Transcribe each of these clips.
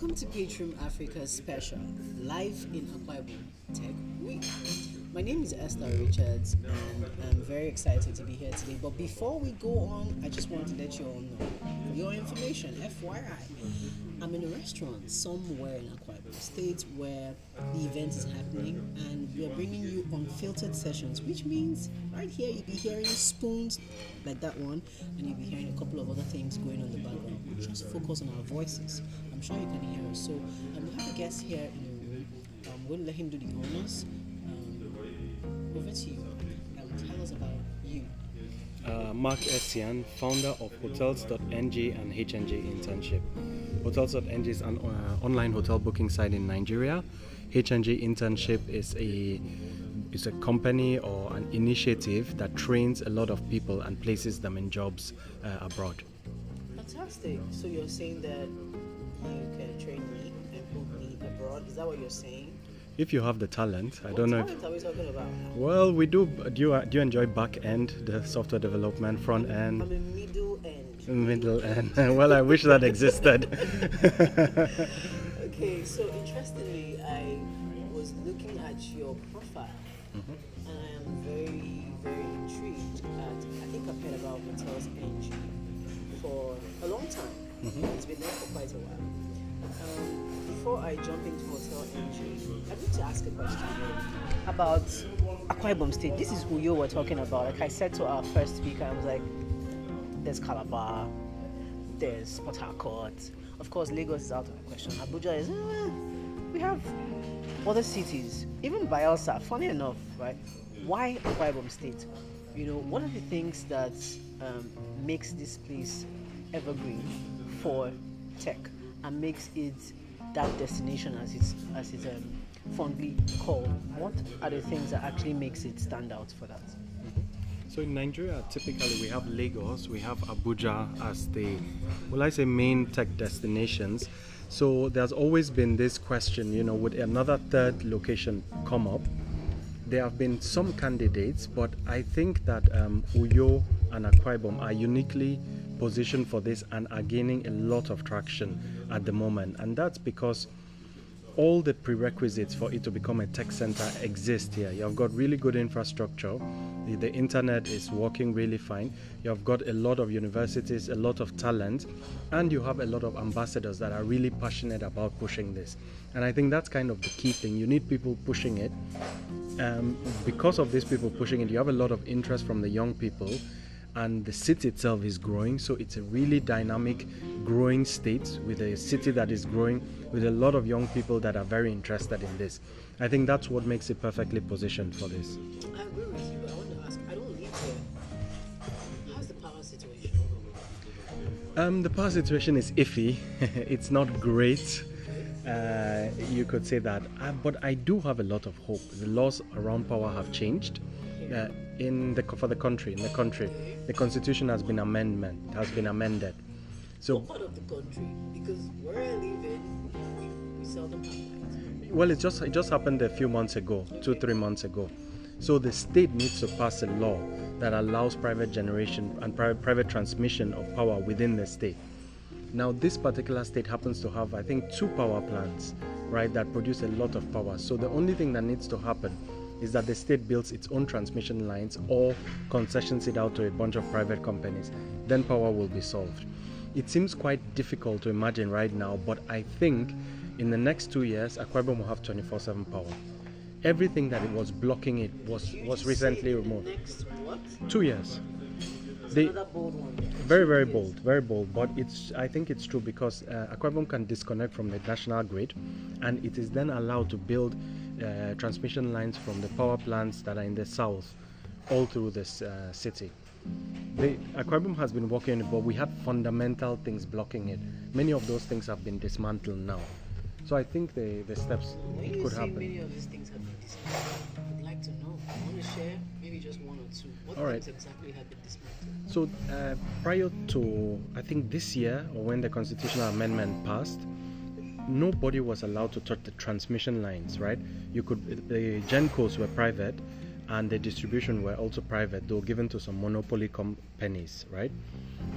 Welcome to PitchRoom Africa Special, live in Akwa Tech Week. My name is Esther Richards, and I'm very excited to be here today. But before we go on, I just want to let you all know your information. FYI, I'm in a restaurant somewhere in Akwa Ibom State where the event is happening, and we are bringing you unfiltered sessions, which means right here you'll be hearing spoons like that one, and you'll be hearing a couple of other things going on in the background. We just focus on our voices. I'm sure you can hear us. So um, we have a guest here in the room. Um, we'll let him do the honors. Um, over to you. Um, tell us about you. Uh, Mark Essien, founder of Hotels.ng and HNG Internship. Hotels.ng is an uh, online hotel booking site in Nigeria. HNG Internship is a is a company or an initiative that trains a lot of people and places them in jobs uh, abroad. Fantastic. So you're saying that you can train me and put me abroad. Is that what you're saying? If you have the talent, I what don't know. What talent If, are we talking about? well, we do. Do you do you enjoy back end, the software development, front end? I'm a middle end. Middle end. well, I wish that existed. Okay, so interestingly, I was looking at your profile, Mm-hmm. and I am very, very intrigued. At I think I've heard about Hotels NG for a long time. Mm-hmm. It's been there for quite a while. Um, before I jump into Hotel NG, I need to ask a question about Akwa Ibom State. This is who you were talking about. Like I said to our first speaker, I was like, "There's Calabar, there's Port Harcourt. Of course, Lagos is out of the question. Abuja is. eh, we have other cities, even Bayelsa. Funny enough, right? Why Akwa State? You know, one of the things that um, makes this place evergreen for tech and makes it that destination as it's as it's um, fondly called. What are the things that actually makes it stand out for that? So in Nigeria, typically we have Lagos, we have Abuja as the, well, I say main tech destinations. So there's always been this question, you know, would another third location come up? There have been some candidates, but I think that um, Uyo and Akwa Ibom are uniquely positioned for this and are gaining a lot of traction at the moment. And that's because all the prerequisites for it to become a tech center exist here. You've got really good infrastructure. The, the internet is working really fine. You've got a lot of universities, a lot of talent, and you have a lot of ambassadors that are really passionate about pushing this. And I think that's kind of the key thing. You need people pushing it. Um, because of these people pushing it, you have a lot of interest from the young people and the city itself is growing so it's a really dynamic growing state with a city that is growing with a lot of young people that are very interested in this i think that's what makes it perfectly positioned for this I agree with you, I want to ask. I don't live here. How's the power situation? um, the power situation is iffy it's not great uh, you could say that uh, but i do have a lot of hope the laws around power have changed uh, in the for the country in the country the constitution has been amendment has been amended so What part of the country? Because where I live in, we, we seldom have. Well, it just it just happened a few months ago, two three months ago. So the state needs to pass a law that allows private generation and private private transmission of power within the state. Now, this particular state happens to have, I think, two power plants, right, that produce a lot of power. So the only thing that needs to happen is that the state builds its own transmission lines or concessions it out to a bunch of private companies. Then power will be solved. It seems quite difficult to imagine right now, but I think in the next two years, Akwa Ibom will have 24/7 power. Everything that it was blocking it was was recently removed. Next, what? Two years. That's They- another bold one. Very, very bold, very bold. But it's I think it's true because uh, can disconnect from the national grid, and it is then allowed to build uh, transmission lines from the power plants that are in the south, all through this uh, city. The Ibom has been working, but we have fundamental things blocking it. Many of those things have been dismantled now. So I think the, the steps When it could happen. many of these things have been dismantled, I'd like to know. I want to share maybe just one or two. What All right. things exactly have been dismantled? So uh, prior to I think this year or when the constitutional amendment passed, nobody was allowed to touch the transmission lines. Right? You could the gencos were private, and the distribution were also private, though given to some monopoly companies, right?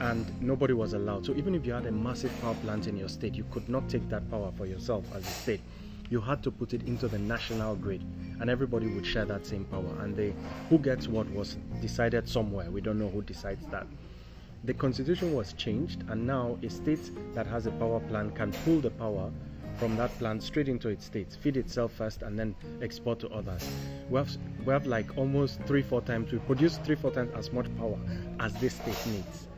And nobody was allowed. So even if you had a massive power plant in your state, you could not take that power for yourself as a state. You had to put it into the national grid, and everybody would share that same power. And they, who gets what was decided somewhere. We don't know who decides that. The constitution was changed, and now a state that has a power plant can pull the power from that plant straight into its state, feed itself first, and then export to others. We have we have like almost three four times we produce three four times as much power as this state needs.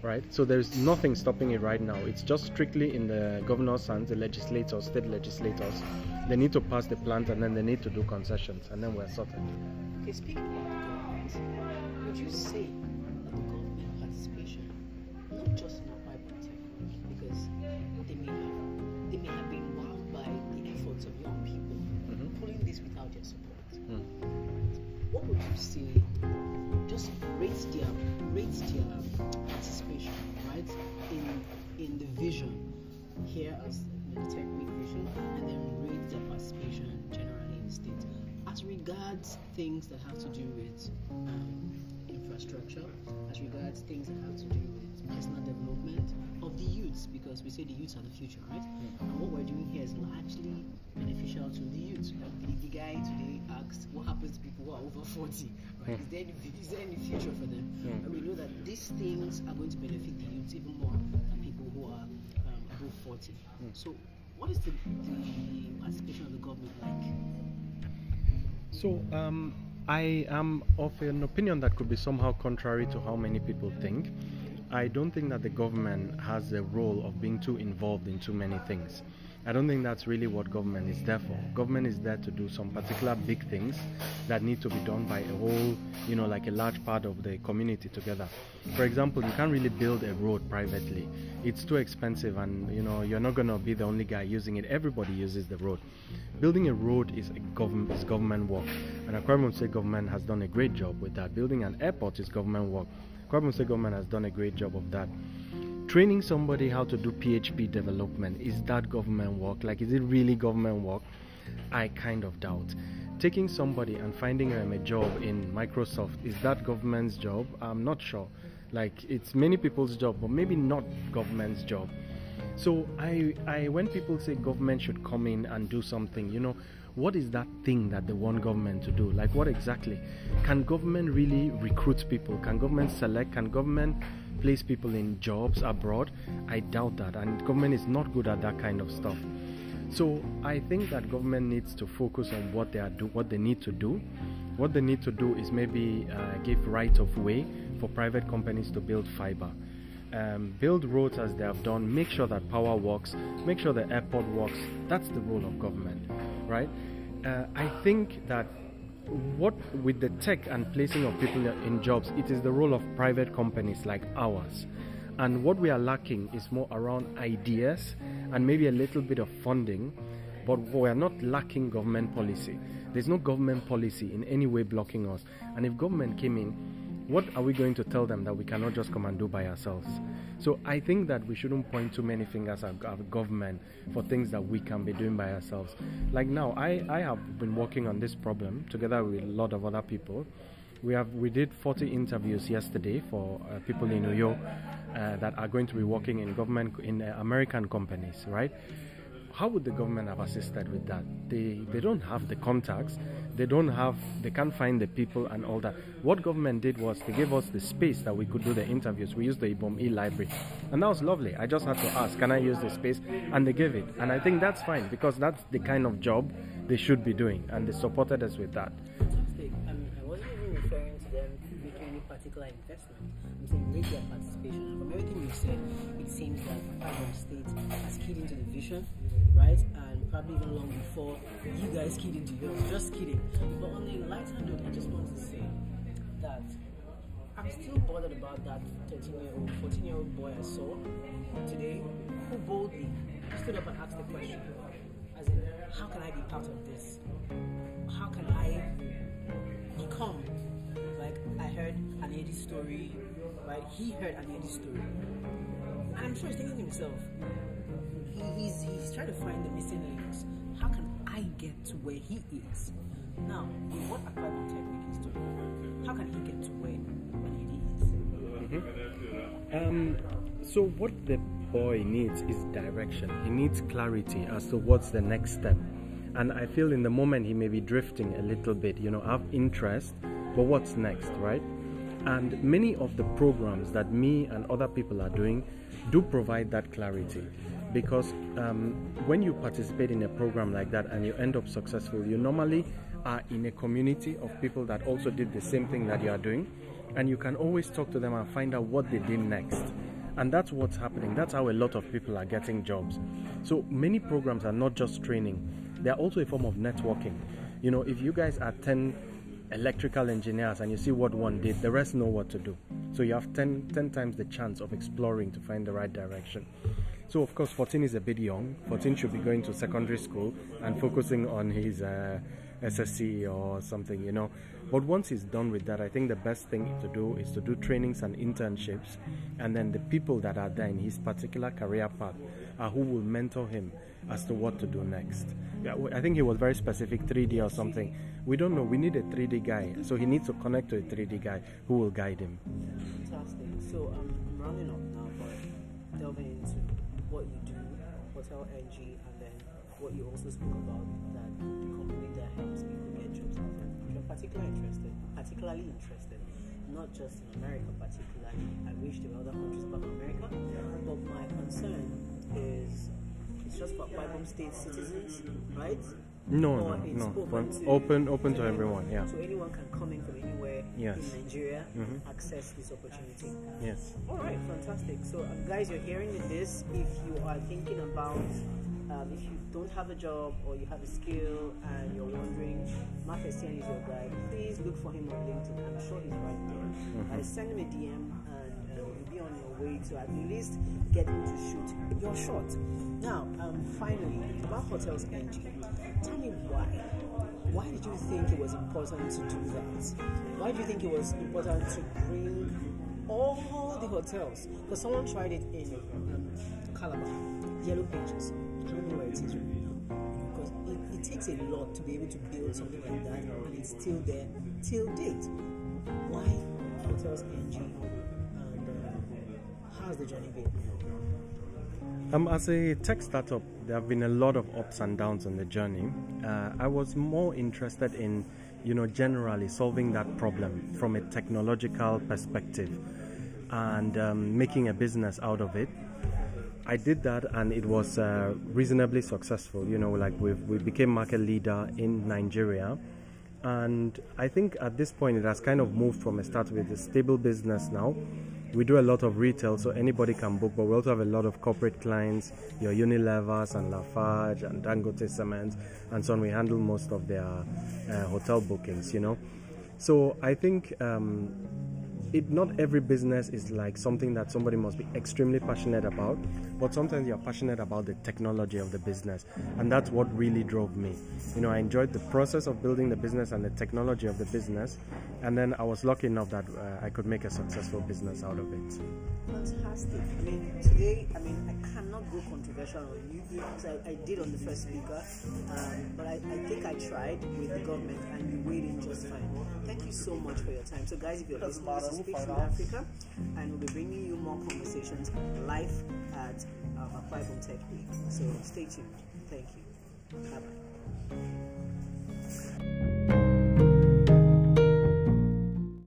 Right, so there's nothing stopping it right now. It's just strictly in the governor's hands, the legislators, state legislators. They need to pass the plant and then they need to do concessions, and then we're sorted. Okay, speaking government, would you say just in tech, because they may have they may have been wowed by the efforts of young people Mhm. pulling this without their support. Mm. What would you say? Just rate their rate their participation, right? In in the vision here as the tech week vision, and then rate their participation generally in the state as regards things that have to do with um, infrastructure, as regards things that have to do with personal development of the youths, because we say the youths are the future, right? And what we're doing here is largely beneficial to the youths. Like the, the guy today asked, what happens to people who are over 40? Right? Is, there any, is there any future for them? Hmm. And we know that these things are going to benefit the youths even more than people who are um, above 40. So, what is the, the participation of the government like? So, um, I am of an opinion that could be somehow contrary to how many people think. I don't think that the government has the role of being too involved in too many things. I don't think that's really what government is there for. Government is there to do some particular big things that need to be done by a whole, you know, like a large part of the community together. For example, you can't really build a road privately. It's too expensive and, you know, you're not going to be the only guy using it. Everybody uses the road. Building a road is a government is government work. And Akwa Ibom State government has done a great job with that. Building an airport is government work. State government has done a great job of that training somebody how to do PHP development is that government work? Like, is it really government work? I kind of doubt. Taking somebody and finding them a job in Microsoft is that government's job? I'm not sure. Like, it's many people's job, but maybe not government's job. So I, I, when people say government should come in and do something, you know, what is that thing that they want government to do? Like, what exactly? Can government really recruit people? Can government select? Can government place people in jobs abroad? I doubt that, and government is not good at that kind of stuff. So I think that government needs to focus on what they are do, what they need to do. What they need to do is maybe uh, give right of way for private companies to build fiber. Um, build roads as they have done. Make sure that power works. Make sure the airport works. That's the role of government, right? Uh, I think that what with the tech and placing of people in jobs, it is the role of private companies like ours. And what we are lacking is more around ideas and maybe a little bit of funding, but we are not lacking government policy. There's no government policy in any way blocking us. And if government came in, what are we going to tell them that we cannot just come and do by ourselves? So I think that we shouldn't point too many fingers at our government for things that we can be doing by ourselves. Like now, I, I have been working on this problem together with a lot of other people. We have we did 40 interviews yesterday for uh, people in New York uh, that are going to be working in government in uh, American companies, right? How would the government have assisted with that? They they don't have the contacts, they don't have, they can't find the people and all that. What government did was they gave us the space that we could do the interviews. We used the Ibom E library, and that was lovely. I just had to ask, can I use the space? And they gave it, and I think that's fine because that's the kind of job they should be doing, and they supported us with that. Particular investment. I'm saying their participation. From everything you've said, it seems that Akwa Ibom State has keyed into the vision, right? And probably even long before you guys keyed into yours. Just kidding. But on a lighter note, I just want to say that I'm still bothered about that 13 year old, 14 year old boy I saw today who boldly stood up and asked the question as in, how can I be part of this? How can I become like I heard Anedi's story, right? He heard Anedi's story. And I'm sure he's thinking to himself, he, he's, he's trying to find the missing links. How can I get to where he is? Now, with what Ibom Tech Week is doing, how can he get to where, he is? Um, so what the boy needs is direction. He needs clarity as to what's the next step. And I feel in the moment he may be drifting a little bit, you know, have interest, but what's next, right? And many of the programs that me and other people are doing do provide that clarity. Because um, when you participate in a program like that and you end up successful, you normally are in a community of people that also did the same thing that you are doing. And you can always talk to them and find out what they did next. And that's what's happening. That's how a lot of people are getting jobs. So many programs are not just training, they are also a form of networking. You know, if you guys 10 electrical engineers and you see what one did, the rest know what to do. So you have 10, 10 times the chance of exploring to find the right direction. So, of course, 14 is a bit young. 14 should be going to secondary school and focusing on his uh, SSC or something, you know. But once he's done with that, I think the best thing to do is to do trainings and internships, and then the people that are there in his particular career path are who will mentor him as to what to do next. Yeah, I think he was very specific, 3D or something. We don't know. We need a 3D guy, so he needs to connect to a 3D guy who will guide him. Fantastic. So um, I'm rounding up now by delving into what you do, Hotel NG, and then what you also spoke about that the company that helps people get jobs out there. You're particularly interested, particularly interested, not just in America particularly, I wish there were other countries from America, but my concern is just for Bible State citizens, right? No, Or no, it's no. open to- open, open to everyone. Yeah. So anyone can come in from anywhere Yes. in Nigeria, Mhm. access this opportunity. Yes. All right, fantastic. So, um, guys, you're hearing this. If you are thinking about, um, if you don't have a job or you have a skill and you're wondering, Mark Essien is your guy, please look for him on LinkedIn. I'm sure he's right there. Uh, send him a DM way to at least get him to shoot your shot. Now, um, finally, about Hotels NG, tell me why. Why did you think it was important to do that? Why do you think it was important to bring all the hotels? Because someone tried it in um, Calabar, Yellow Pages. I don't know where it is right now. Because it, it takes a lot to be able to build something like that, and it's still there till date. Why Hotels NG? How's the journey been? Um, as a tech startup, there have been a lot of ups and downs on the journey. Uh, I was more interested in, you know, generally solving that problem from a technological perspective and um, making a business out of it. I did that, and it was uh, reasonably successful. You know, like we we became market leader in Nigeria, and I think at this point it has kind of moved from a start with a stable business now. We do a lot of retail, so anybody can book, but we also have a lot of corporate clients, your Unilevers and Lafarge and Dangote Cement, and so on. We handle most of their uh, hotel bookings, you know. So I think um, it not every business is like something that somebody must be extremely passionate about but sometimes you're passionate about the technology of the business and that's what really drove me you know i enjoyed the process of building the business and the technology of the business and then i was lucky enough that uh, i could make a successful business out of it Fantastic. I mean, today, I mean, I cannot go controversial on you because I, I did on the first speaker, um, but I, I think I tried with the government and you weighed in just fine. Thank you so much for your time. So, guys, if you're listening, from Africa, and we'll be bringing you more conversations live at um, Ibom Tech Week. So, stay tuned. Thank you. Bye bye.